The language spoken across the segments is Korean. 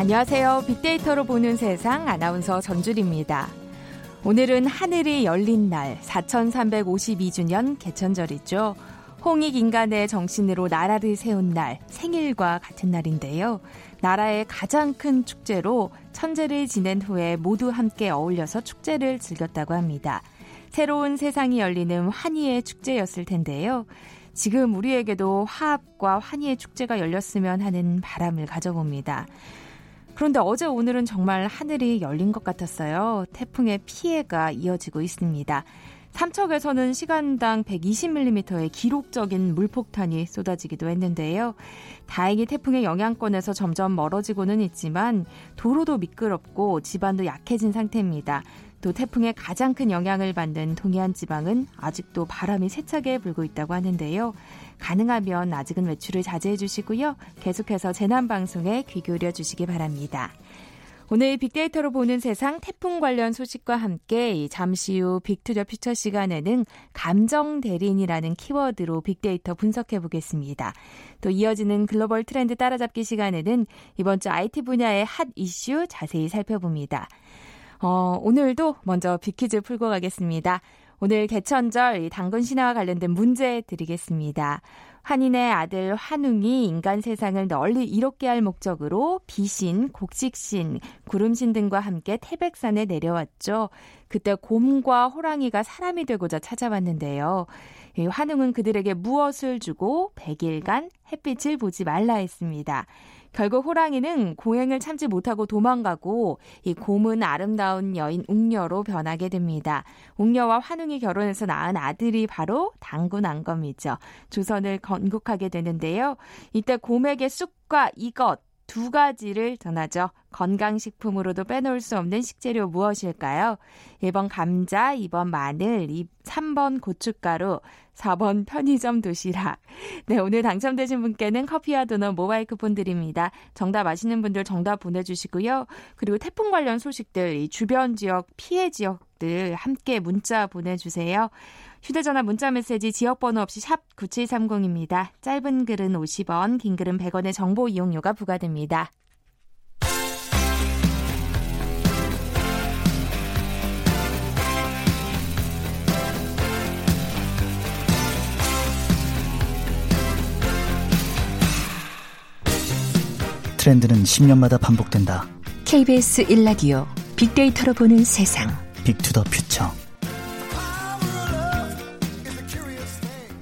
안녕하세요. 빅데이터로 보는 세상 아나운서 전주리입니다. 오늘은 하늘이 열린 날 4352주년 개천절이죠. 홍익 인간의 정신으로 나라를 세운 날 생일과 같은 날인데요. 나라의 가장 큰 축제로 천재를 지낸 후에 모두 함께 어울려서 축제를 즐겼다고 합니다. 새로운 세상이 열리는 환희의 축제였을 텐데요. 지금 우리에게도 화합과 환희의 축제가 열렸으면 하는 바람을 가져봅니다. 그런데 어제 오늘은 정말 하늘이 열린 것 같았어요. 태풍의 피해가 이어지고 있습니다. 삼척에서는 시간당 120mm의 기록적인 물폭탄이 쏟아지기도 했는데요. 다행히 태풍의 영향권에서 점점 멀어지고는 있지만 도로도 미끄럽고 집안도 약해진 상태입니다. 또 태풍의 가장 큰 영향을 받는 동해안 지방은 아직도 바람이 세차게 불고 있다고 하는데요. 가능하면 아직은 외출을 자제해 주시고요. 계속해서 재난 방송에 귀 기울여 주시기 바랍니다. 오늘 빅데이터로 보는 세상 태풍 관련 소식과 함께 잠시 후 Big to the Future 시간에는 감정 대리인이라는 키워드로 빅데이터 분석해 보겠습니다. 또 이어지는 글로벌 트렌드 따라잡기 시간에는 이번 주 IT 분야의 핫 이슈 자세히 살펴봅니다. 어, 오늘도 먼저 빅퀴즈 풀고 가겠습니다. 오늘 개천절 단군 신화와 관련된 문제 드리겠습니다. 환인의 아들 환웅이 인간 세상을 널리 이롭게 할 목적으로 비신, 곡식신, 구름신 등과 함께 태백산에 내려왔죠. 그때 곰과 호랑이가 사람이 되고자 찾아왔는데요. 환웅은 그들에게 무엇을 주고 100일간 햇빛을 보지 말라 했습니다. 결국 호랑이는 고행을 참지 못하고 도망가고 이 곰은 아름다운 여인 웅녀로 변하게 됩니다. 웅녀와 환웅이 결혼해서 낳은 아들이 바로 당군안검이죠. 조선을 건국하게 되는데요. 이때 곰에게 쑥과 이것 두 가지를 전하죠. 건강식품으로도 빼놓을 수 없는 식재료 무엇일까요? 1번 감자, 2번 마늘, 3번 고춧가루, 4번 편의점 도시락. 네, 오늘 당첨되신 분께는 커피와 도넛 모바일 쿠폰 드립니다. 정답 아시는 분들 정답 보내주시고요. 그리고 태풍 관련 소식들, 이 주변 지역, 피해 지역들 함께 문자 보내주세요. 휴대전화 문자메시지 지역번호 없이 샵 9730입니다. 짧은 글은 50원, 긴 글은 100원의 정보 이용료가 부과됩니다. 트렌드는 10년마다 반복된다. KBS 1라디오 빅데이터로 보는 세상. Big to the Future.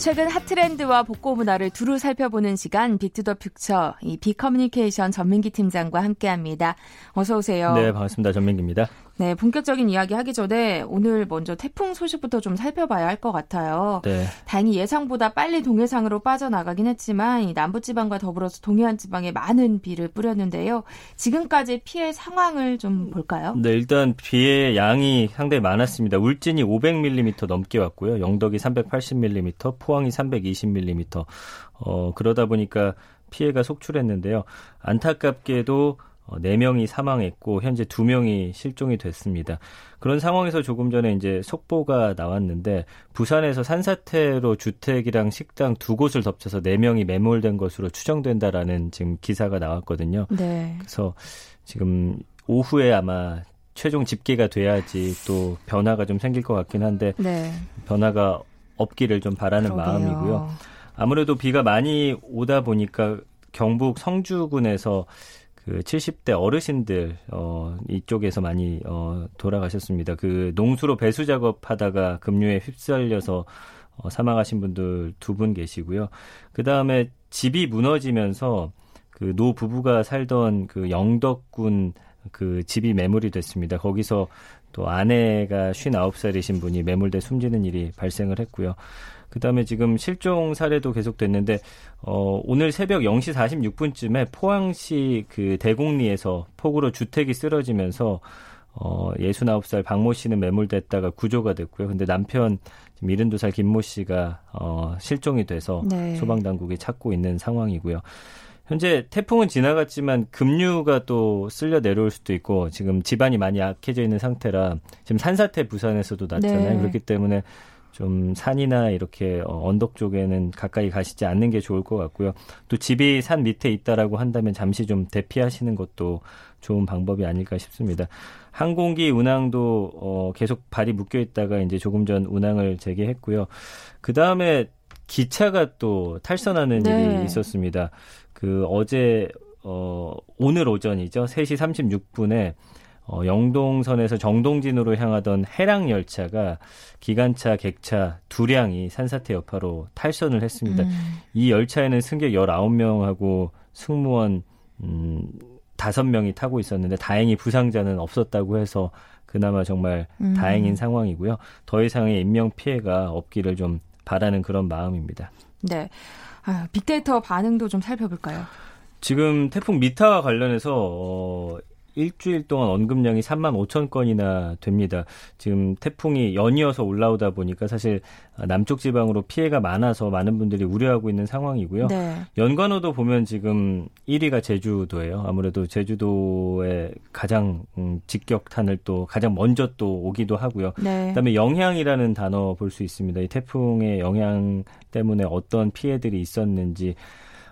최근 핫트렌드와 복고 문화를 두루 살펴보는 시간 Big to the Future 이 빅커뮤니케이션 전민기 팀장과 함께합니다. 어서 오세요. 네, 반갑습니다. 전민기입니다. 네, 본격적인 이야기 하기 전에 오늘 먼저 태풍 소식부터 좀 살펴봐야 할 것 같아요. 네. 다행히 예상보다 빨리 동해상으로 빠져나가긴 했지만 남부지방과 더불어서 동해안 지방에 많은 비를 뿌렸는데요. 지금까지 피해 상황을 좀 볼까요? 네, 일단 비의 양이 상당히 많았습니다. 울진이 500mm 넘게 왔고요. 영덕이 380mm, 포항이 320mm. 어, 그러다 보니까 피해가 속출했는데요. 안타깝게도 4명이 어, 사망했고 현재 2명이 실종이 됐습니다. 그런 상황에서 조금 전에 이제 속보가 나왔는데 부산에서 산사태로 주택이랑 식당 두 곳을 덮쳐서 4명이 매몰된 것으로 추정된다라는 지금 기사가 나왔거든요. 네. 그래서 지금 오후에 아마 최종 집계가 돼야지 또 변화가 좀 생길 것 같긴 한데 네. 변화가 없기를 좀 바라는 그러게요. 마음이고요. 아무래도 비가 많이 오다 보니까 경북 성주군에서 그 70대 어르신들 어 이쪽에서 많이 어 돌아가셨습니다. 그 농수로 배수 작업하다가 급류에 휩쓸려서 어 사망하신 분들 두 분 계시고요. 그 다음에 집이 무너지면서 그 노 부부가 살던 그 영덕군 그 집이 매물이 됐습니다. 거기서 또 아내가 59살이신 분이 매몰돼 숨지는 일이 발생을 했고요. 그다음에 지금 실종 사례도 계속됐는데 어 오늘 새벽 0시 46분쯤에 포항시 그 대곡리에서 폭우로 주택이 쓰러지면서 어 69살 박모 씨는 매몰됐다가 구조가 됐고요. 근데 남편 72살 김모 씨가 어 실종이 돼서 네. 소방 당국이 찾고 있는 상황이고요. 현재 태풍은 지나갔지만 급류가 또 쓸려 내려올 수도 있고 지금 집안이 많이 약해져 있는 상태라 지금 산사태 부산에서도 났잖아요. 네. 그렇기 때문에 좀 산이나 이렇게 어, 언덕 쪽에는 가까이 가시지 않는 게 좋을 것 같고요. 또 집이 산 밑에 있다라고 한다면 잠시 좀 대피하시는 것도 좋은 방법이 아닐까 싶습니다. 항공기 운항도 어, 계속 발이 묶여 있다가 이제 조금 전 운항을 재개했고요. 그 다음에 기차가 또 탈선하는 네. 일이 있었습니다. 그 어제 어, 오늘 오전이죠. 3시 36분에 어, 영동선에서 정동진으로 향하던 해랑 열차가 기관차, 객차 두 량이 산사태 여파로 탈선을 했습니다. 음. 이 열차에는 승객 19명하고 승무원 음 5명이 타고 있었는데 다행히 부상자는 없었다고 해서 그나마 정말 음. 다행인 상황이고요. 더 이상의 인명 피해가 없기를 좀 바라는 그런 마음입니다. 네. 아, 빅데이터 반응도 좀 살펴볼까요? 지금 태풍 미타와 관련해서 어, 일주일 동안 언급량이 3만 5천 건이나 됩니다. 지금 태풍이 연이어서 올라오다 보니까 사실 남쪽 지방으로 피해가 많아서 많은 분들이 우려하고 있는 상황이고요. 네. 연관어도 보면 지금 1위가 제주도예요. 아무래도 제주도에 가장 음, 직격탄을 또 가장 먼저 또 오기도 하고요. 네. 그다음에 영향이라는 단어 볼 수 있습니다. 이 태풍의 영향 때문에 어떤 피해들이 있었는지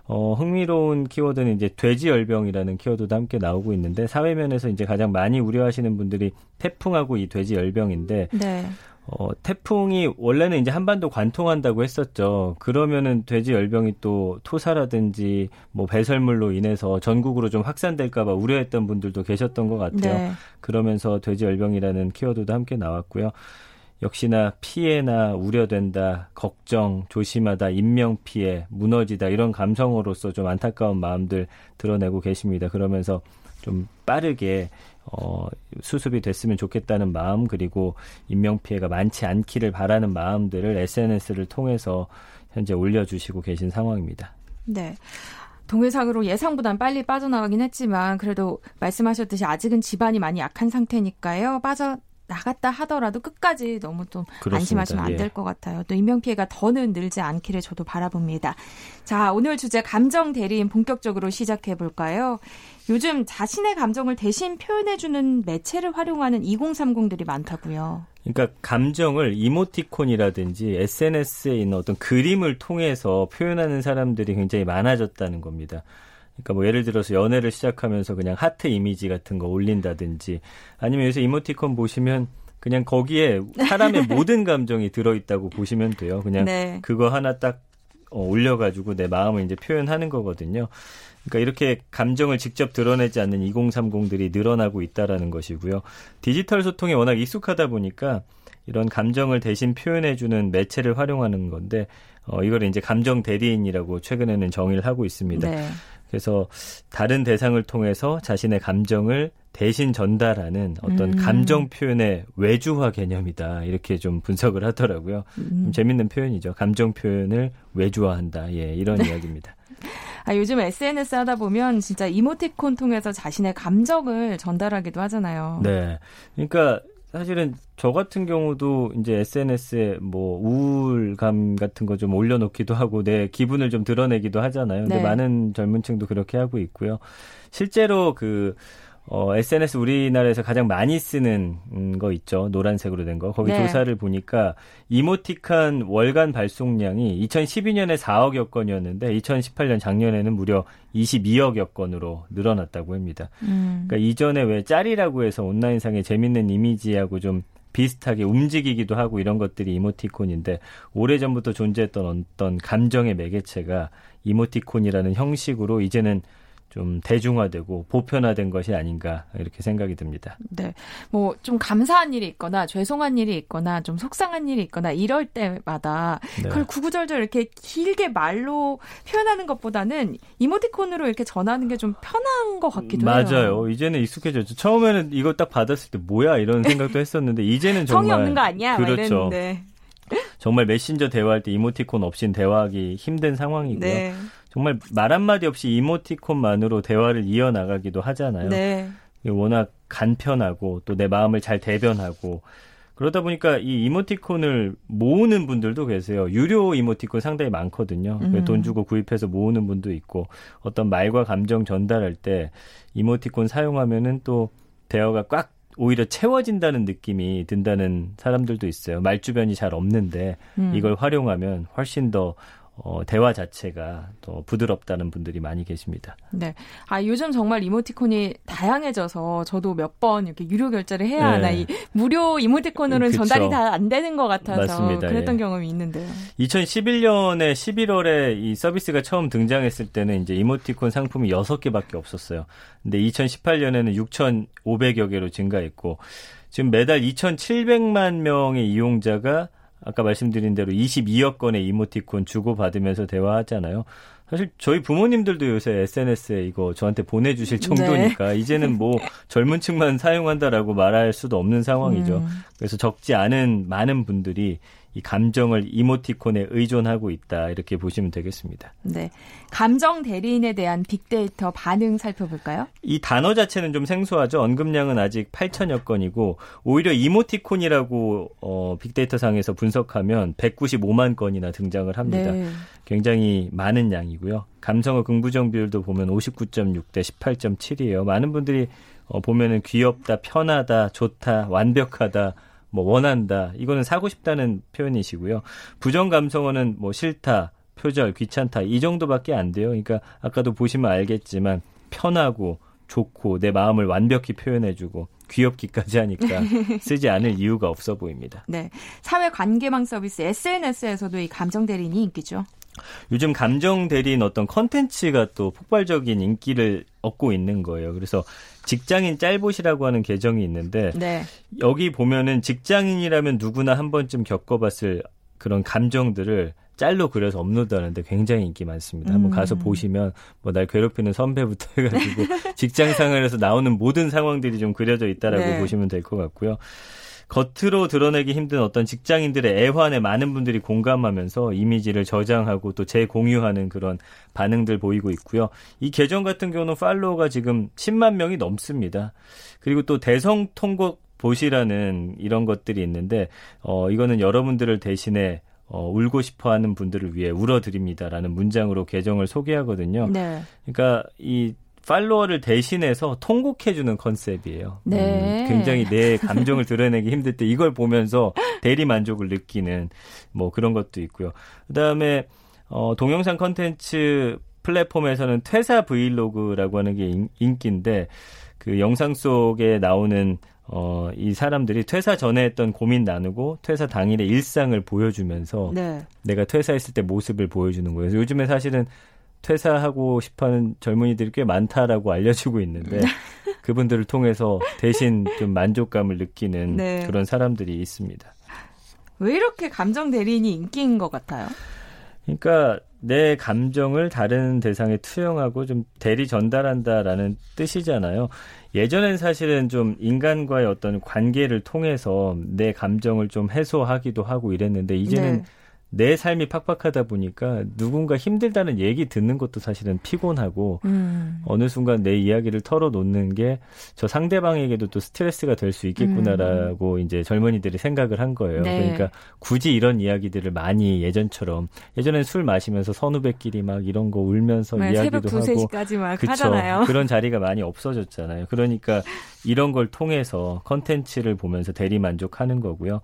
어, 흥미로운 키워드는 이제 돼지 열병이라는 키워드도 함께 나오고 있는데 사회면에서 이제 가장 많이 우려하시는 분들이 태풍하고 이 돼지 열병인데 네. 어, 태풍이 원래는 이제 한반도 관통한다고 했었죠. 그러면은 돼지 열병이 또 토사라든지 뭐 배설물로 인해서 전국으로 좀 확산될까봐 우려했던 분들도 계셨던 것 같아요. 네. 그러면서 돼지 열병이라는 키워드도 함께 나왔고요. 역시나 피해나 우려된다, 걱정, 조심하다, 인명 피해, 무너지다 이런 감성으로서 좀 안타까운 마음들 드러내고 계십니다. 그러면서 좀 빠르게 어, 수습이 됐으면 좋겠다는 마음 그리고 인명 피해가 많지 않기를 바라는 마음들을 SNS를 통해서 현재 올려주시고 계신 상황입니다. 네. 동해상으로 예상보단 빨리 빠져나가긴 했지만 그래도 말씀하셨듯이 아직은 지반이 많이 약한 상태니까요. 빠져 나갔다 하더라도 끝까지 너무 좀 그렇습니다. 안심하시면 안 될것 예. 같아요. 또 인명 피해가 더는 늘지 않기를 저도 바라봅니다. 자, 오늘 주제 감정 대리인 본격적으로 시작해 볼까요? 요즘 자신의 감정을 대신 표현해 주는 매체를 활용하는 2030들이 많다고요. 그러니까 감정을 이모티콘이라든지 SNS에 있는 어떤 그림을 통해서 표현하는 사람들이 굉장히 많아졌다는 겁니다. 그러니까 뭐 예를 들어서 연애를 시작하면서 그냥 하트 이미지 같은 거 올린다든지 아니면 요새 이모티콘 보시면 그냥 거기에 사람의 모든 감정이 들어있다고 보시면 돼요. 그냥 네. 그거 하나 딱 어, 올려가지고 내 마음을 이제 표현하는 거거든요. 그러니까 이렇게 감정을 직접 드러내지 않는 2030들이 늘어나고 있다라는 것이고요. 디지털 소통에 워낙 익숙하다 보니까 이런 감정을 대신 표현해주는 매체를 활용하는 건데 어, 이걸 이제 감정 대리인이라고 최근에는 정의를 하고 있습니다. 네. 그래서 다른 대상을 통해서 자신의 감정을 대신 전달하는 어떤 음. 감정 표현의 외주화 개념이다. 이렇게 좀 분석을 하더라고요. 음. 좀 재밌는 표현이죠. 감정 표현을 외주화한다. 예, 이런 네. 이야기입니다. 아, 요즘 SNS 하다 보면 진짜 이모티콘 통해서 자신의 감정을 전달하기도 하잖아요. 네. 그러니까 사실은 저 같은 경우도 이제 SNS에 뭐 우울감 같은 거 좀 올려놓기도 하고 내 기분을 좀 드러내기도 하잖아요. 근데 네. 많은 젊은 층도 그렇게 하고 있고요. 실제로 그 어, SNS 우리나라에서 가장 많이 쓰는 음, 거 있죠. 노란색으로 된 거. 거기 네. 조사를 보니까 이모티칸 월간 발송량이 2012년에 4억여 건이었는데 2018년 작년에는 무려 22억여 건으로 늘어났다고 합니다. 음. 그러니까 이전에 왜 짤이라고 해서 온라인상에 재밌는 이미지하고 좀 비슷하게 움직이기도 하고 이런 것들이 이모티콘인데 오래전부터 존재했던 어떤 감정의 매개체가 이모티콘이라는 형식으로 이제는 좀 대중화되고 보편화된 것이 아닌가 이렇게 생각이 듭니다. 네. 뭐 좀 감사한 일이 있거나 죄송한 일이 있거나 좀 속상한 일이 있거나 이럴 때마다 네. 그걸 구구절절 이렇게 길게 말로 표현하는 것보다는 이모티콘으로 이렇게 전하는 게 좀 편한 것 같기도 맞아요. 해요. 맞아요. 이제는 익숙해졌죠. 처음에는 이거 딱 받았을 때 뭐야 이런 생각도 했었는데 이제는 정말 성의 없는 거 아니야? 그렇죠. 정말 메신저 대화할 때 이모티콘 없인 대화하기 힘든 상황이고요. 네. 정말 말 한마디 없이 이모티콘만으로 대화를 이어나가기도 하잖아요. 네. 워낙 간편하고 또 내 마음을 잘 대변하고 그러다 보니까 이 이모티콘을 모으는 분들도 계세요. 유료 이모티콘 상당히 많거든요. 음. 돈 주고 구입해서 모으는 분도 있고 어떤 말과 감정 전달할 때 이모티콘 사용하면은 또 대화가 꽉 오히려 채워진다는 느낌이 든다는 사람들도 있어요. 말주변이 잘 없는데 음. 이걸 활용하면 훨씬 더 어, 대화 자체가 더 부드럽다는 분들이 많이 계십니다. 네. 아, 요즘 정말 이모티콘이 다양해져서 저도 몇 번 이렇게 유료 결제를 해야 네. 하나. 이 무료 이모티콘으로는 그쵸. 전달이 다 안 되는 것 같아서 맞습니다. 그랬던 예. 경험이 있는데요. 2011년에 11월에 이 서비스가 처음 등장했을 때는 이제 이모티콘 상품이 6개밖에 없었어요. 근데 2018년에는 6,500여 개로 증가했고 지금 매달 2,700만 명의 이용자가 아까 말씀드린 대로 22억 건의 이모티콘 주고받으면서 대화하잖아요. 사실 저희 부모님들도 요새 SNS에 이거 저한테 보내주실 정도니까 네. 이제는 뭐 젊은 층만 사용한다라고 말할 수도 없는 상황이죠. 음. 그래서 적지 않은 많은 분들이 이 감정을 이모티콘에 의존하고 있다 이렇게 보시면 되겠습니다. 네, 감정 대리인에 대한 빅데이터 반응 살펴볼까요? 이 단어 자체는 좀 생소하죠. 언급량은 아직 8천여 건이고 오히려 이모티콘이라고 어, 빅데이터 상에서 분석하면 195만 건이나 등장을 합니다. 네. 굉장히 많은 양이고요. 감성어 긍부정 비율도 보면 59.6 대 18.7이에요. 많은 분들이 어, 보면은 귀엽다, 편하다, 좋다, 완벽하다. 뭐 원한다. 이거는 사고 싶다는 표현이시고요. 부정 감성어는 뭐 싫다, 표절, 귀찮다 이 정도밖에 안 돼요. 그러니까 아까도 보시면 알겠지만 편하고 좋고 내 마음을 완벽히 표현해주고 귀엽기까지 하니까 쓰지 않을 이유가 없어 보입니다. 네, 사회 관계망 서비스 SNS에서도 이 감정 대리인이 인기죠. 요즘 감정 대리인 어떤 컨텐츠가 또 폭발적인 인기를 얻고 있는 거예요. 그래서 직장인 짤봇이라고 하는 계정이 있는데 네. 여기 보면은 직장인이라면 누구나 한 번쯤 겪어봤을 그런 감정들을 짤로 그려서 업로드하는데 굉장히 인기 많습니다. 한번 가서 음. 보시면 뭐 날 괴롭히는 선배부터 해가지고 직장 생활에서 나오는 모든 상황들이 좀 그려져 있다라고 네. 보시면 될 것 같고요. 겉으로 드러내기 힘든 어떤 직장인들의 애환에 많은 분들이 공감하면서 이미지를 저장하고 또 재공유하는 그런 반응들 보이고 있고요. 이 계정 같은 경우는 팔로워가 지금 10만 명이 넘습니다. 그리고 또 대성 통곡 보시라는 이런 것들이 있는데 어 이거는 여러분들을 대신에 어, 울고 싶어 하는 분들을 위해 울어드립니다라는 문장으로 계정을 소개하거든요. 네. 그러니까 이 팔로워를 대신해서 통곡해주는 컨셉이에요. 네. 음, 굉장히 내 감정을 드러내기 힘들 때 이걸 보면서 대리 만족을 느끼는 뭐 그런 것도 있고요. 그 다음에 어, 동영상 컨텐츠 플랫폼에서는 퇴사 브이로그라고 하는 게 인, 인기인데 그 영상 속에 나오는 어, 이 사람들이 퇴사 전에 했던 고민 나누고 퇴사 당일의 일상을 보여주면서 네. 내가 퇴사했을 때 모습을 보여주는 거예요. 요즘에 사실은 퇴사하고 싶어하는 젊은이들이 꽤 많다라고 알려지고 있는데 그분들을 통해서 대신 좀 만족감을 느끼는 네. 그런 사람들이 있습니다. 왜 이렇게 감정 대리인이 인기인 것 같아요? 그러니까 내 감정을 다른 대상에 투영하고 좀 대리 전달한다라는 뜻이잖아요. 예전엔 사실은 좀 인간과의 어떤 관계를 통해서 내 감정을 좀 해소하기도 하고 이랬는데 이제는 네. 내 삶이 팍팍하다 보니까 누군가 힘들다는 얘기 듣는 것도 사실은 피곤하고 음. 어느 순간 내 이야기를 털어놓는 게 저 상대방에게도 또 스트레스가 될 수 있겠구나라고 음. 이제 젊은이들이 생각을 한 거예요. 네. 그러니까 굳이 이런 이야기들을 많이 예전처럼 예전엔 술 마시면서 선후배끼리 막 이런 거 울면서 네, 이야기도 새벽 2, 하고 3시까지 막 그쵸? 하잖아요. 그런 자리가 많이 없어졌잖아요. 그러니까 이런 걸 통해서 컨텐츠를 보면서 대리 만족하는 거고요.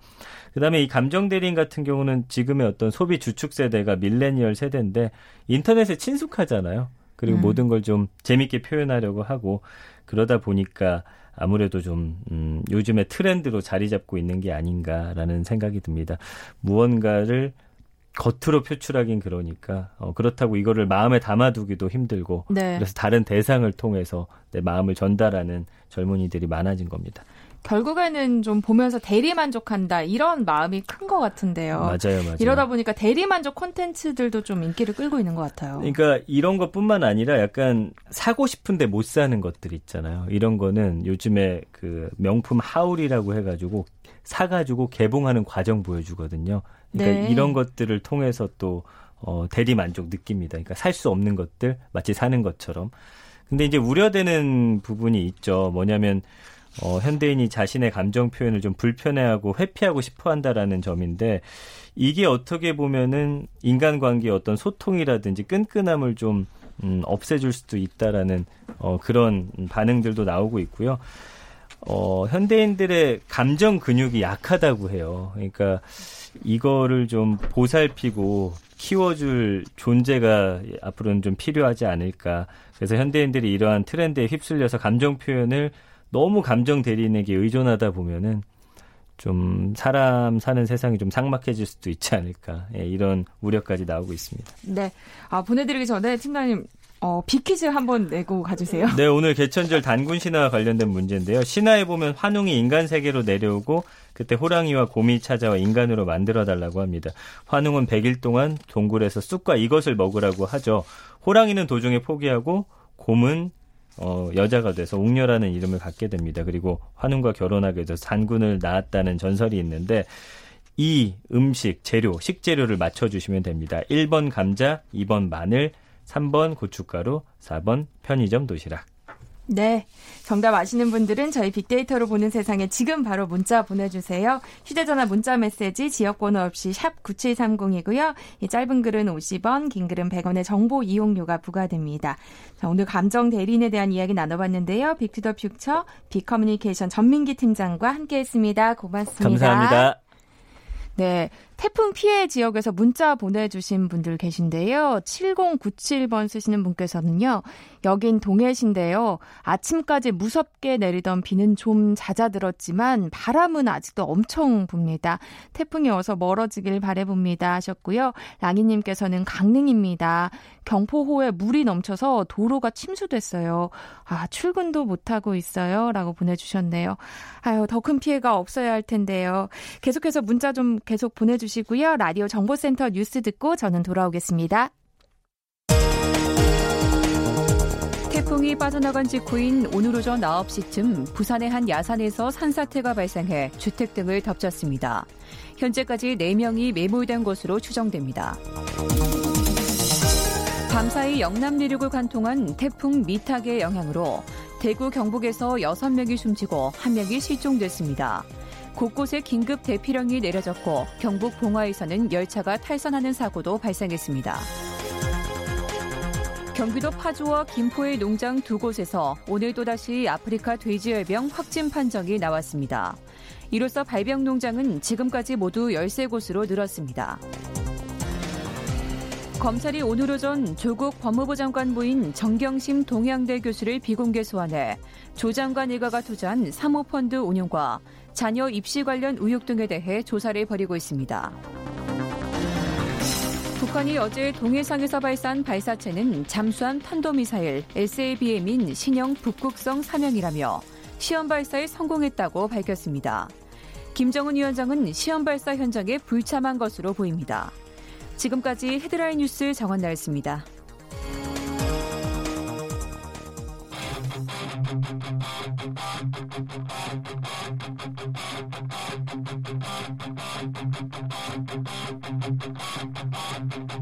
그다음에 이 감정 대리인 같은 경우는 지금의 어떤 소비 주축 세대가 밀레니얼 세대인데 인터넷에 친숙하잖아요. 그리고 음. 모든 걸 좀 재밌게 표현하려고 하고 그러다 보니까 아무래도 좀 음, 요즘의 트렌드로 자리 잡고 있는 게 아닌가라는 생각이 듭니다. 무언가를 겉으로 표출하긴 그러니까 어, 그렇다고 이거를 마음에 담아두기도 힘들고 네. 그래서 다른 대상을 통해서 내 마음을 전달하는 젊은이들이 많아진 겁니다. 결국에는 좀 보면서 대리 만족한다 이런 마음이 큰 것 같은데요. 맞아요, 맞아요. 이러다 보니까 대리 만족 콘텐츠들도 좀 인기를 끌고 있는 것 같아요. 그러니까 이런 것뿐만 아니라 약간 사고 싶은데 못 사는 것들 있잖아요. 이런 거는 요즘에 그 명품 하울이라고 해가지고 사가지고 개봉하는 과정 보여주거든요. 그러니까 네. 이런 것들을 통해서 또 어, 대리 만족 느낍니다. 그러니까 살 수 없는 것들 마치 사는 것처럼. 근데 이제 우려되는 부분이 있죠. 뭐냐면 어, 현대인이 자신의 감정 표현을 좀 불편해하고 회피하고 싶어 한다라는 점인데 이게 어떻게 보면은 인간관계의 어떤 소통이라든지 끈끈함을 좀 음, 없애줄 수도 있다라는 어, 그런 반응들도 나오고 있고요. 어, 현대인들의 감정 근육이 약하다고 해요. 그러니까 이거를 좀 보살피고 키워줄 존재가 앞으로는 좀 필요하지 않을까. 그래서 현대인들이 이러한 트렌드에 휩쓸려서 감정 표현을 너무 감정 대리인에게 의존하다 보면은 좀 사람 사는 세상이 좀 삭막해질 수도 있지 않을까. 예, 이런 우려까지 나오고 있습니다. 네. 아, 보내드리기 전에 팀장님 어, 비키즈 한번 내고 가주세요. 네, 오늘 개천절 단군 신화와 관련된 문제인데요. 신화에 보면 환웅이 인간 세계로 내려오고 그때 호랑이와 곰이 찾아와 인간으로 만들어 달라고 합니다. 환웅은 100일 동안 동굴에서 쑥과 이것을 먹으라고 하죠. 호랑이는 도중에 포기하고 곰은 어, 여자가 돼서 웅녀라는 이름을 갖게 됩니다. 그리고 환웅과 결혼하게 돼서 단군을 낳았다는 전설이 있는데 이 음식 재료 식재료를 맞춰주시면 됩니다. 1번 감자, 2번 마늘, 3번 고춧가루, 4번 편의점 도시락. 네. 정답 아시는 분들은 저희 빅데이터로 보는 세상에 지금 바로 문자 보내주세요. 휴대전화 문자 메시지 지역번호 없이 샵 9730이고요. 이 짧은 글은 50원, 긴 글은 100원의 정보 이용료가 부과됩니다. 자, 오늘 감정 대리인에 대한 이야기 나눠봤는데요. 빅투더 퓨처 빅커뮤니케이션 전민기 팀장과 함께했습니다. 고맙습니다. 감사합니다. 네. 태풍 피해 지역에서 문자 보내주신 분들 계신데요. 7097번 쓰시는 분께서는요. 여긴 동해신데요. 아침까지 무섭게 내리던 비는 좀 잦아들었지만 바람은 아직도 엄청 붑니다. 태풍이 어서 멀어지길 바래봅니다 하셨고요. 랑이님께서는 강릉입니다. 경포호에 물이 넘쳐서 도로가 침수됐어요. 아, 출근도 못하고 있어요. 라고 보내주셨네요. 아유, 더 큰 피해가 없어야 할 텐데요. 계속해서 문자 좀 계속 보내주시 고요. 라디오 정보센터 뉴스 듣고 저는 돌아오겠습니다. 태풍이 빠져나간 직후인 오늘 오전 9시쯤 부산의 한 야산에서 산사태가 발생해 주택 등을 덮쳤습니다. 현재까지 4명이 매몰된 것으로 추정됩니다. 밤사이 영남 내륙을 관통한 태풍 미탁의 영향으로 대구 경북에서 6명이 숨지고 1명이 실종됐습니다. 곳곳에 긴급 대피령이 내려졌고 경북 봉화에서는 열차가 탈선하는 사고도 발생했습니다. 경기도 파주와 김포의 농장 두 곳에서 오늘 또다시 아프리카 돼지열병 확진 판정이 나왔습니다. 이로써 발병 농장은 지금까지 모두 13곳으로 늘었습니다. 검찰이 오늘 오전 조국 법무부 장관 부인 정경심 동양대 교수를 비공개 소환해 조 장관 일가가 투자한 사모펀드 운용과 자녀 입시 관련 의혹 등에 대해 조사를 벌이고 있습니다. 북한이 어제 동해상에서 발사한 발사체는 잠수함 탄도미사일 SABM인 신형 북극성 사명이라며 시험 발사에 성공했다고 밝혔습니다. 김정은 위원장은 시험 발사 현장에 불참한 것으로 보입니다. 지금까지 헤드라인 뉴스 정원 나였습니다. Thank you.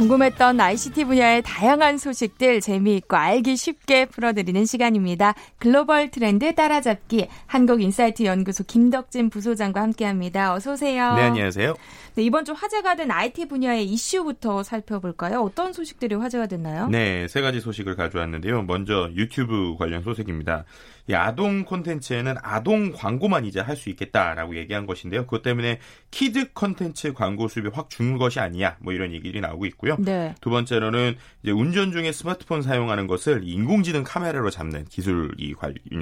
궁금했던 ICT 분야의 다양한 소식들 재미있고 알기 쉽게 풀어드리는 시간입니다. 글로벌 트렌드 따라잡기 한국인사이트 연구소 김덕진 부소장과 함께합니다. 어서 오세요. 네, 안녕하세요. 네, 이번 주 화제가 된 IT 분야의 이슈부터 살펴볼까요? 어떤 소식들이 화제가 됐나요? 네, 세 가지 소식을 가져왔는데요. 먼저 유튜브 관련 소식입니다. 이 아동 콘텐츠에는 아동 광고만 이제 할 수 있겠다라고 얘기한 것인데요. 그것 때문에 키즈 콘텐츠 광고 수입이 확 준 것이 아니냐, 뭐 이런 얘기들이 나오고 있고요. 네. 두 번째로는 이제 운전 중에 스마트폰 사용하는 것을 인공지능 카메라로 잡는 기술이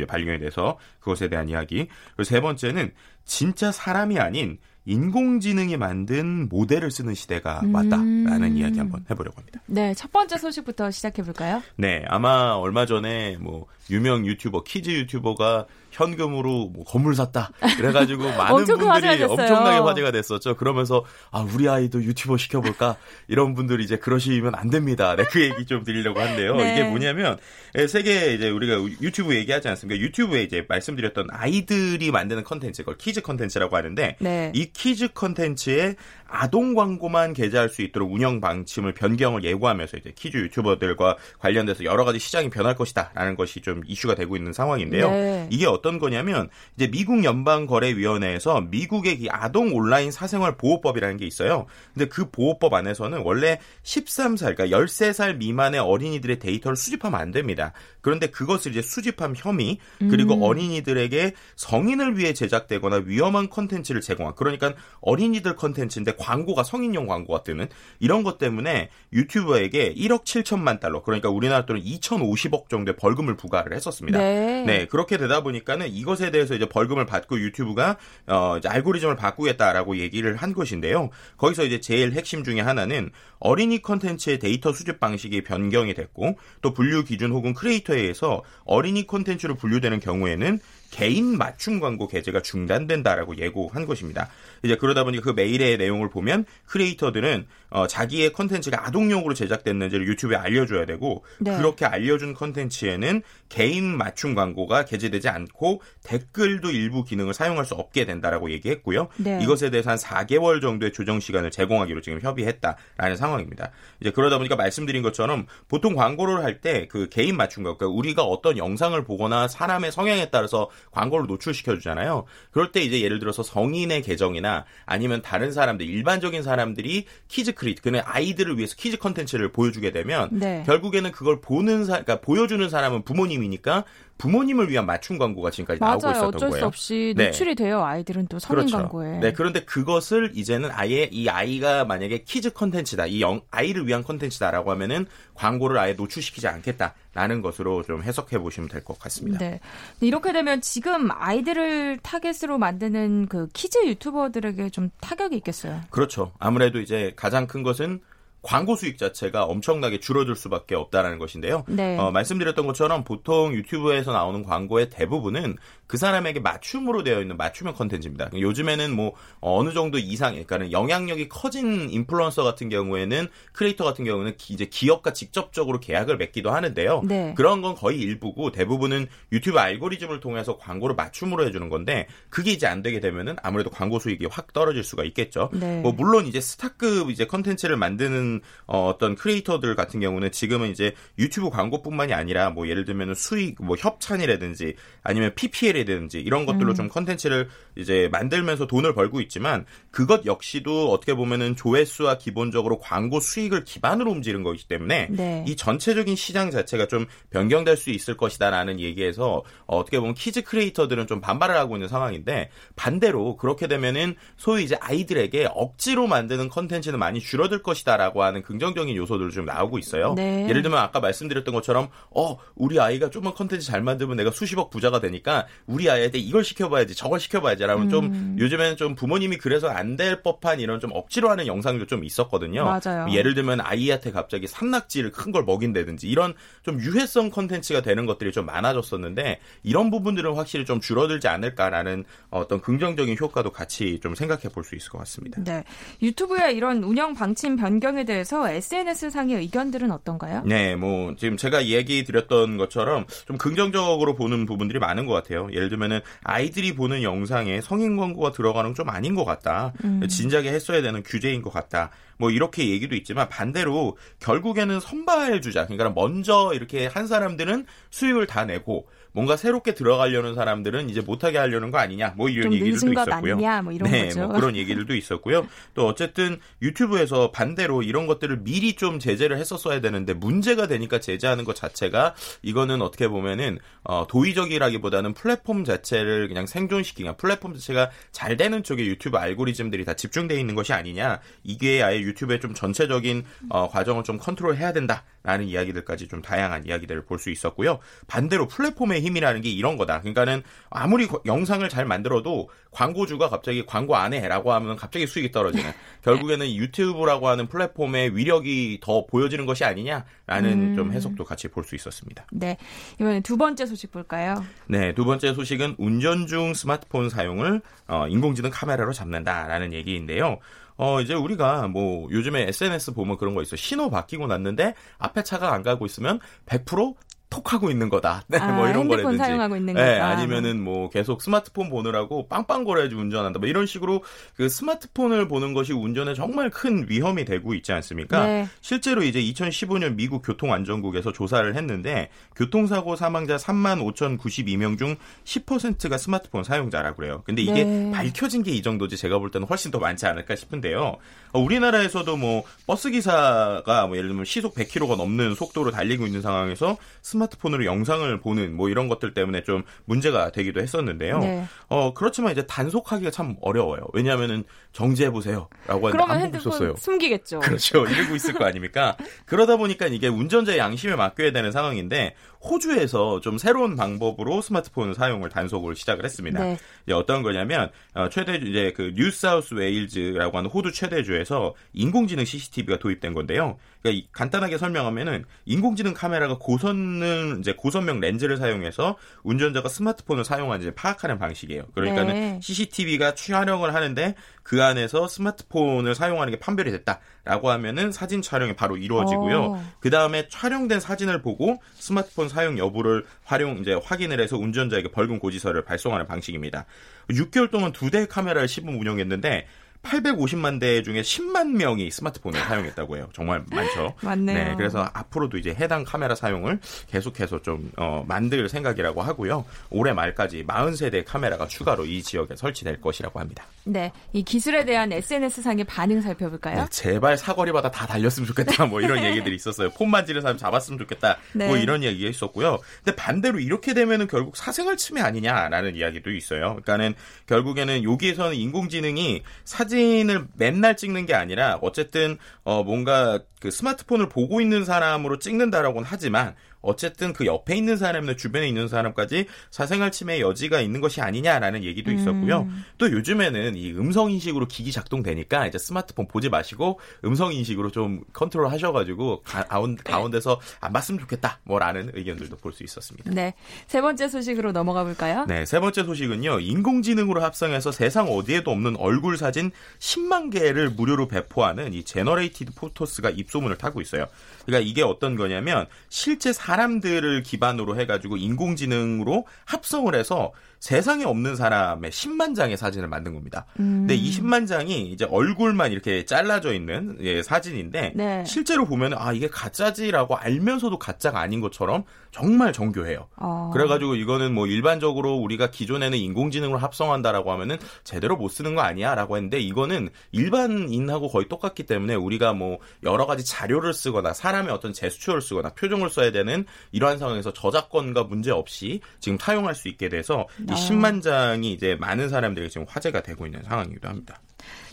발견이 돼서 그것에 대한 이야기. 그리고 세 번째는 진짜 사람이 아닌 인공지능이 만든 모델을 쓰는 시대가 왔다라는 음. 이야기 한번 해보려고 합니다. 네, 첫 번째 소식부터 시작해 볼까요? 네, 아마 얼마 전에 뭐 유명 유튜버 키즈 유튜버가 현금으로 뭐 건물 샀다. 그래가지고 많은 분들이 엄청나게 화제가 됐었죠. 그러면서 아 우리 아이도 유튜버 시켜볼까 이런 분들이 이제 그러시면 안 됩니다. 네, 그 얘기 좀 드리려고 한데요. 네. 이게 뭐냐면 예, 세계 이제 우리가 유튜브 얘기하지 않습니까? 유튜브에 이제 말씀드렸던 아이들이 만드는 컨텐츠, 그걸 키즈 컨텐츠라고 하는데 네. 이 키즈 컨텐츠에 아동 광고만 게재할 수 있도록 운영 방침을 변경을 예고하면서 이제 키즈 유튜버들과 관련돼서 여러 가지 시장이 변할 것이다라는 것이 좀 이슈가 되고 있는 상황인데요. 네. 이게 어떤 거냐면 이제 미국 연방 거래위원회에서 미국의 이 아동 온라인 사생활 보호법이라는 게 있어요. 근데 그 보호법 안에서는 원래 13살 그러니까 13살 미만의 어린이들의 데이터를 수집하면 안 됩니다. 그런데 그것을 이제 수집한 혐의 그리고 음. 어린이들에게 성인을 위해 제작되거나 위험한 컨텐츠를 제공한 그러니까 어린이들 컨텐츠인데 광고가 성인용 광고가 뜨는 이런 것 때문에 유튜브에게 1억 7천만 달러 그러니까 우리나라 돈은 2,050억 정도의 벌금을 부과를 했었습니다. 네. 네. 그렇게 되다 보니까는 이것에 대해서 이제 벌금을 받고 유튜브가 어 이제 알고리즘을 바꾸겠다라고 얘기를 한 것인데요. 거기서 이제 제일 핵심 중에 하나는 어린이 컨텐츠의 데이터 수집 방식이 변경이 됐고 또 분류 기준 혹은 크리에이터에 의해서 어린이 콘텐츠로 분류되는 경우에는 개인 맞춤 광고 게재가 중단된다라고 예고한 것입니다. 이제 그러다 보니까 그 메일의 내용을 보면 크리에이터들은 어, 자기의 컨텐츠가 아동용으로 제작됐는지를 유튜브에 알려줘야 되고 네. 그렇게 알려준 컨텐츠에는 개인 맞춤 광고가 게재되지 않고 댓글도 일부 기능을 사용할 수 없게 된다라고 얘기했고요. 네. 이것에 대해서 한 4개월 정도의 조정 시간을 제공하기로 지금 협의했다라는 상황입니다. 이제 그러다 보니까 말씀드린 것처럼 보통 광고를 할 때 그 개인 맞춤 광고, 그러니까 우리가 어떤 영상을 보거나 사람의 성향에 따라서 광고를 노출시켜 주잖아요. 그럴 때 이제 예를 들어서 성인의 계정이나 아니면 다른 사람들 일반적인 사람들이 키즈 크리트 그는 아이들을 위해서 키즈 컨텐츠를 보여주게 되면 네. 결국에는 그걸 보는 사 그러니까 보여주는 사람은 부모님이니까 부모님을 위한 맞춤 광고가 지금까지 맞아요. 나오고 있었던 어쩔 거예요. 수 없이 네. 노출이 네. 돼요. 아이들은 또 성인 그렇죠. 광고에. 네, 그런데 그것을 이제는 아예 이 아이가 만약에 키즈 컨텐츠다, 이 영, 아이를 위한 컨텐츠다라고 하면은 광고를 아예 노출시키지 않겠다라는 것으로 좀 해석해 보시면 될 것 같습니다. 네. 이렇게 되면 지금 아이들을 타겟으로 만드는 그 키즈 유튜버들에게 좀 타격이 있겠어요. 그렇죠. 아무래도 이제 가장 큰 것은 광고 수익 자체가 엄청나게 줄어들 수밖에 없다라는 것인데요. 네. 어, 말씀드렸던 것처럼 보통 유튜브에서 나오는 광고의 대부분은 그 사람에게 맞춤으로 되어 있는 맞춤형 컨텐츠입니다. 요즘에는 뭐 어느 정도 이상, 그러니까는 영향력이 커진 인플루언서 같은 경우에는 크리에이터 같은 경우는 이제 기업과 직접적으로 계약을 맺기도 하는데요. 네. 그런 건 거의 일부고 대부분은 유튜브 알고리즘을 통해서 광고를 맞춤으로 해주는 건데 그게 이제 안 되게 되면은 아무래도 광고 수익이 확 떨어질 수가 있겠죠. 네. 뭐 물론 이제 스타급 이제 컨텐츠를 만드는 어, 어떤 크리에이터들 같은 경우는 지금은 이제 유튜브 광고뿐만이 아니라 뭐 예를 들면 수익 뭐 협찬이라든지 아니면 PPL이라든지 이런 것들로 음. 좀 컨텐츠를 이제 만들면서 돈을 벌고 있지만 그것 역시도 어떻게 보면은 조회수와 기본적으로 광고 수익을 기반으로 움직이는 거기 때문에 네. 이 전체적인 시장 자체가 좀 변경될 수 있을 것이다라는 얘기에서 어떻게 보면 키즈 크리에이터들은 좀 반발을 하고 있는 상황인데 반대로 그렇게 되면은 소위 이제 아이들에게 억지로 만드는 컨텐츠는 많이 줄어들 것이다라고 하는 긍정적인 요소들을 좀 나오고 있어요. 네. 예를 들면 아까 말씀드렸던 것처럼 어 우리 아이가 좀만 컨텐츠 잘 만들면 내가 수십억 부자가 되니까 우리 아이한테 이걸 시켜봐야지 저걸 시켜봐야지라면 음. 좀 요즘에는 좀 부모님이 그래서 안 될 법한 이런 좀 억지로 하는 영상도 좀 있었거든요. 맞아요. 예를 들면 아이한테 갑자기 산낙지를 큰 걸 먹인다든지 이런 좀 유해성 컨텐츠가 되는 것들이 좀 많아졌었는데 이런 부분들은 확실히 좀 줄어들지 않을까라는 어떤 긍정적인 효과도 같이 좀 생각해 볼 수 있을 것 같습니다. 네. 유튜브의 이런 운영 방침 변경에 대해서 SNS 상의 의견들은 어떤가요? 네, 뭐 지금 제가 얘기 드렸던 것처럼 좀 긍정적으로 보는 부분들이 많은 것 같아요. 예를 들면은 아이들이 보는 영상에 성인 광고가 들어가는 건 좀 아닌 것 같다. 음. 진작에 했어야 되는 규제인 것 같다. 뭐 이렇게 얘기도 있지만 반대로 결국에는 선발 주자, 그러니까 먼저 이렇게 한 사람들은 수익을 다 내고 뭔가 새롭게 들어가려는 사람들은 이제 못하게 하려는 거 아니냐 뭐 이런 얘기들도 있었고요. 아니냐, 뭐 이런 네, 거죠. 뭐 그런 얘기들도 있었고요. 또 어쨌든 유튜브에서 반대로 이런 것들을 미리 좀 제재를 했었어야 되는데 문제가 되니까 제재하는 것 자체가 이거는 어떻게 보면은 어, 도의적이라기보다는 플랫폼 자체를 그냥 생존시키는 플랫폼 자체가 잘 되는 쪽에 유튜브 알고리즘들이 다 집중돼 있는 것이 아니냐 이게 아예 유튜브의 좀 전체적인 어, 과정을 좀 컨트롤해야 된다라는 이야기들까지 좀 다양한 이야기들을 볼 수 있었고요. 반대로 플랫폼의 광고의 힘이라는 게 이런 거다. 그러니까는 아무리 영상을 잘 만들어도 광고주가 갑자기 광고 안 해라고 하면 갑자기 수익이 떨어지는. 결국에는 유튜브라고 하는 플랫폼의 위력이 더 보여지는 것이 아니냐라는 음. 좀 해석도 같이 볼 수 있었습니다. 네. 이번에 두 번째 소식 볼까요? 네. 두 번째 소식은 운전 중 스마트폰 사용을 어, 인공지능 카메라로 잡는다라는 얘기인데요. 어, 이제 우리가 뭐 요즘에 SNS 보면 그런 거 있어. 신호 바뀌고 났는데 앞에 차가 안 가고 있으면 100% 톡하고 있는 거다. 네, 아, 뭐 이런 거라든지. 사용하고 있는 네, 거다. 아니면은 뭐 계속 스마트폰 보느라고 빵빵거려야지 운전한다. 뭐 이런 식으로 그 스마트폰을 보는 것이 운전에 정말 큰 위험이 되고 있지 않습니까? 네. 실제로 이제 2015년 미국 교통안전국에서 조사를 했는데 교통사고 사망자 3만 5,092명 중 10%가 스마트폰 사용자라고 그래요. 근데 이게 네. 밝혀진 게 이 정도지 제가 볼 때는 훨씬 더 많지 않을까 싶은데요. 어, 우리나라에서도 뭐 버스 기사가 뭐 예를 들면 시속 100km가 넘는 속도로 달리고 있는 상황에서 스마트폰 으로 영상을 보는 뭐 이런 것들 때문에 좀 문제가 되기도 했었는데요. 네. 어 그렇지만 이제 단속하기가 참 어려워요. 왜냐하면은 정지해 보세요라고 하는데 안 보고 있었어요. 숨기겠죠. 그렇죠. 이러고 있을 거 아닙니까? 그러다 보니까 이게 운전자의 양심에 맡겨야 되는 상황인데 호주에서 좀 새로운 방법으로 스마트폰 사용을 단속을 시작을 했습니다. 네. 어떤 거냐면 어, 최대 이제 그 뉴사우스 웨일즈라고 하는 호주 최대주에서 인공지능 CCTV가 도입된 건데요. 그러니까 간단하게 설명하면은 인공지능 카메라가 고선 능 이제 고선명 렌즈를 사용해서 운전자가 스마트폰을 사용하는지 파악하는 방식이에요. 그러니까는 네. CCTV가 촬영을 하는데 그 안에서 스마트폰을 사용하는 게 판별이 됐다라고 하면은 사진 촬영이 바로 이루어지고요. 그 다음에 촬영된 사진을 보고 스마트폰 사용 여부를 활용 이제 확인을 해서 운전자에게 벌금 고지서를 발송하는 방식입니다. 6개월 동안 두 대의 카메라를 시범 운영했는데 850만 대 중에 10만 명이 스마트폰을 사용했다고 해요. 정말 많죠. 맞네요. 네, 그래서 앞으로도 이제 해당 카메라 사용을 계속해서 좀 어, 만들 생각이라고 하고요. 올해 말까지 40세대 카메라가 추가로 이 지역에 설치될 것이라고 합니다. 네, 이 기술에 대한 SNS 상의 반응 살펴볼까요? 네, 제발 사거리마다 다 달렸으면 좋겠다. 뭐 이런 얘기들이 있었어요. 폰 만지는 사람 잡았으면 좋겠다. 뭐 네. 뭐 이런 이야기가 있었고요. 근데 반대로 이렇게 되면은 결국 사생활 침해 아니냐라는 이야기도 있어요. 그러니까는 결국에는 여기에서는 인공지능이 사 사진을 맨날 찍는 게 아니라 어쨌든 어 뭔가 그 스마트폰을 보고 있는 사람으로 찍는다라고는 하지만 어쨌든 그 옆에 있는 사람이나 주변에 있는 사람까지 사생활 침해 여지가 있는 것이 아니냐라는 얘기도 있었고요. 음. 또 요즘에는 이 음성 인식으로 기기 작동되니까 이제 스마트폰 보지 마시고 음성 인식으로 좀 컨트롤 하셔가지고 가운, 가운데서 안 봤으면 좋겠다 뭐라는 의견들도 볼 수 있었습니다. 네, 세 번째 소식으로 넘어가 볼까요? 네, 세 번째 소식은요. 인공지능으로 합성해서 세상 어디에도 없는 얼굴 사진 10만 개를 무료로 배포하는 이 Generated Photos가 입 소문을 타고 있어요. 그러니까 이게 어떤 거냐면 실제 사람들을 기반으로 해가지고 인공지능으로 합성을 해서 세상에 없는 사람의 10만 장의 사진을 만든 겁니다. 음. 근데 이 10만 장이 이제 얼굴만 이렇게 잘라져 있는 예, 사진인데 네. 실제로 보면 아 이게 가짜지라고 알면서도 가짜가 아닌 것처럼 정말 정교해요. 어. 그래가지고 이거는 뭐 일반적으로 우리가 기존에는 인공지능으로 합성한다라고 하면은 제대로 못 쓰는 거 아니야라고 했는데 이거는 일반인하고 거의 똑같기 때문에 우리가 뭐 여러 가지 자료를 쓰거나 사람의 어떤 제스처를 쓰거나 표정을 써야 되는 이러한 상황에서 저작권과 문제 없이 지금 사용할 수 있게 돼서 이 10만 장이 이제 많은 사람들이 지금 화제가 되고 있는 상황이기도 합니다.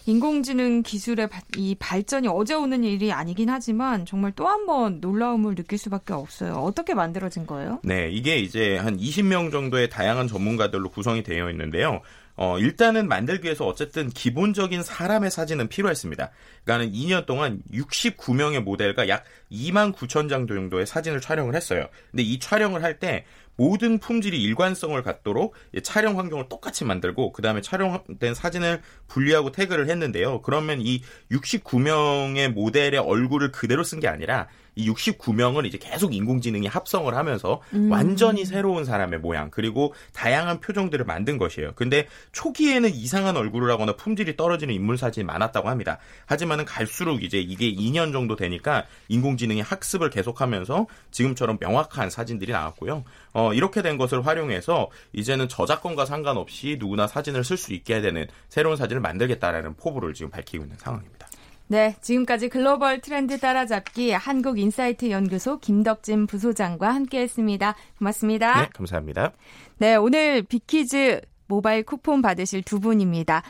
인공지능 기술의 이 발전이 어제 오는 일이 아니긴 하지만 정말 또 한 번 놀라움을 느낄 수밖에 없어요. 어떻게 만들어진 거예요? 네, 이게 이제 한 20명 정도의 다양한 전문가들로 구성이 되어 있는데요. 어, 일단은 만들기 위해서 어쨌든 기본적인 사람의 사진은 필요했습니다. 그러니까는 2년 동안 69명의 모델과 약 2만 9천 장 정도의 사진을 촬영을 했어요. 근데 이 촬영을 할 때 모든 품질이 일관성을 갖도록 촬영 환경을 똑같이 만들고 그 다음에 촬영된 사진을 분리하고 태그를 했는데요. 그러면 이 69명의 모델의 얼굴을 그대로 쓴 게 아니라 이 69명을 이제 계속 인공지능이 합성을 하면서 음. 완전히 새로운 사람의 모양 그리고 다양한 표정들을 만든 것이에요. 근데 초기에는 이상한 얼굴을 하거나 품질이 떨어지는 인물 사진이 많았다고 합니다. 하지만은 갈수록 이제 이게 2년 정도 되니까 인공지능이 학습을 계속하면서 지금처럼 명확한 사진들이 나왔고요. 어, 이렇게 된 것을 활용해서 이제는 저작권과 상관없이 누구나 사진을 쓸 수 있게 되는 새로운 사진을 만들겠다라는 포부를 지금 밝히고 있는 상황입니다. 네, 지금까지 글로벌 트렌드 따라잡기 한국인사이트 연구소 김덕진 부소장과 함께했습니다. 고맙습니다. 네, 감사합니다. 네, 오늘 비키즈 모바일 쿠폰 받으실 두 분입니다.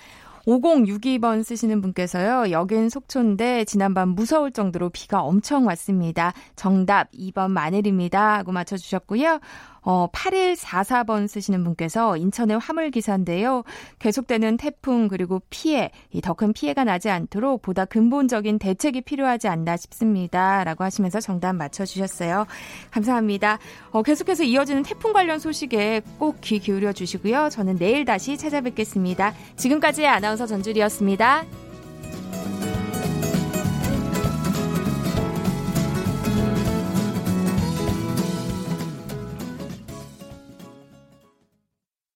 5062번 쓰시는 분께서요. 여긴 속초인데 지난밤 무서울 정도로 비가 엄청 왔습니다. 정답 2번 마늘입니다. 하고 맞춰주셨고요. 어, 8144번 쓰시는 분께서 인천의 화물기사인데요. 계속되는 태풍 그리고 피해, 더큰 피해가 나지 않도록 보다 근본적인 대책이 필요하지 않나 싶습니다. 라고 하시면서 정답 맞춰주셨어요. 감사합니다. 어, 계속해서 이어지는 태풍 관련 소식에 꼭 귀 기울여 주시고요. 저는 내일 다시 찾아뵙겠습니다. 지금까지의 아나운서 전주리였습니다.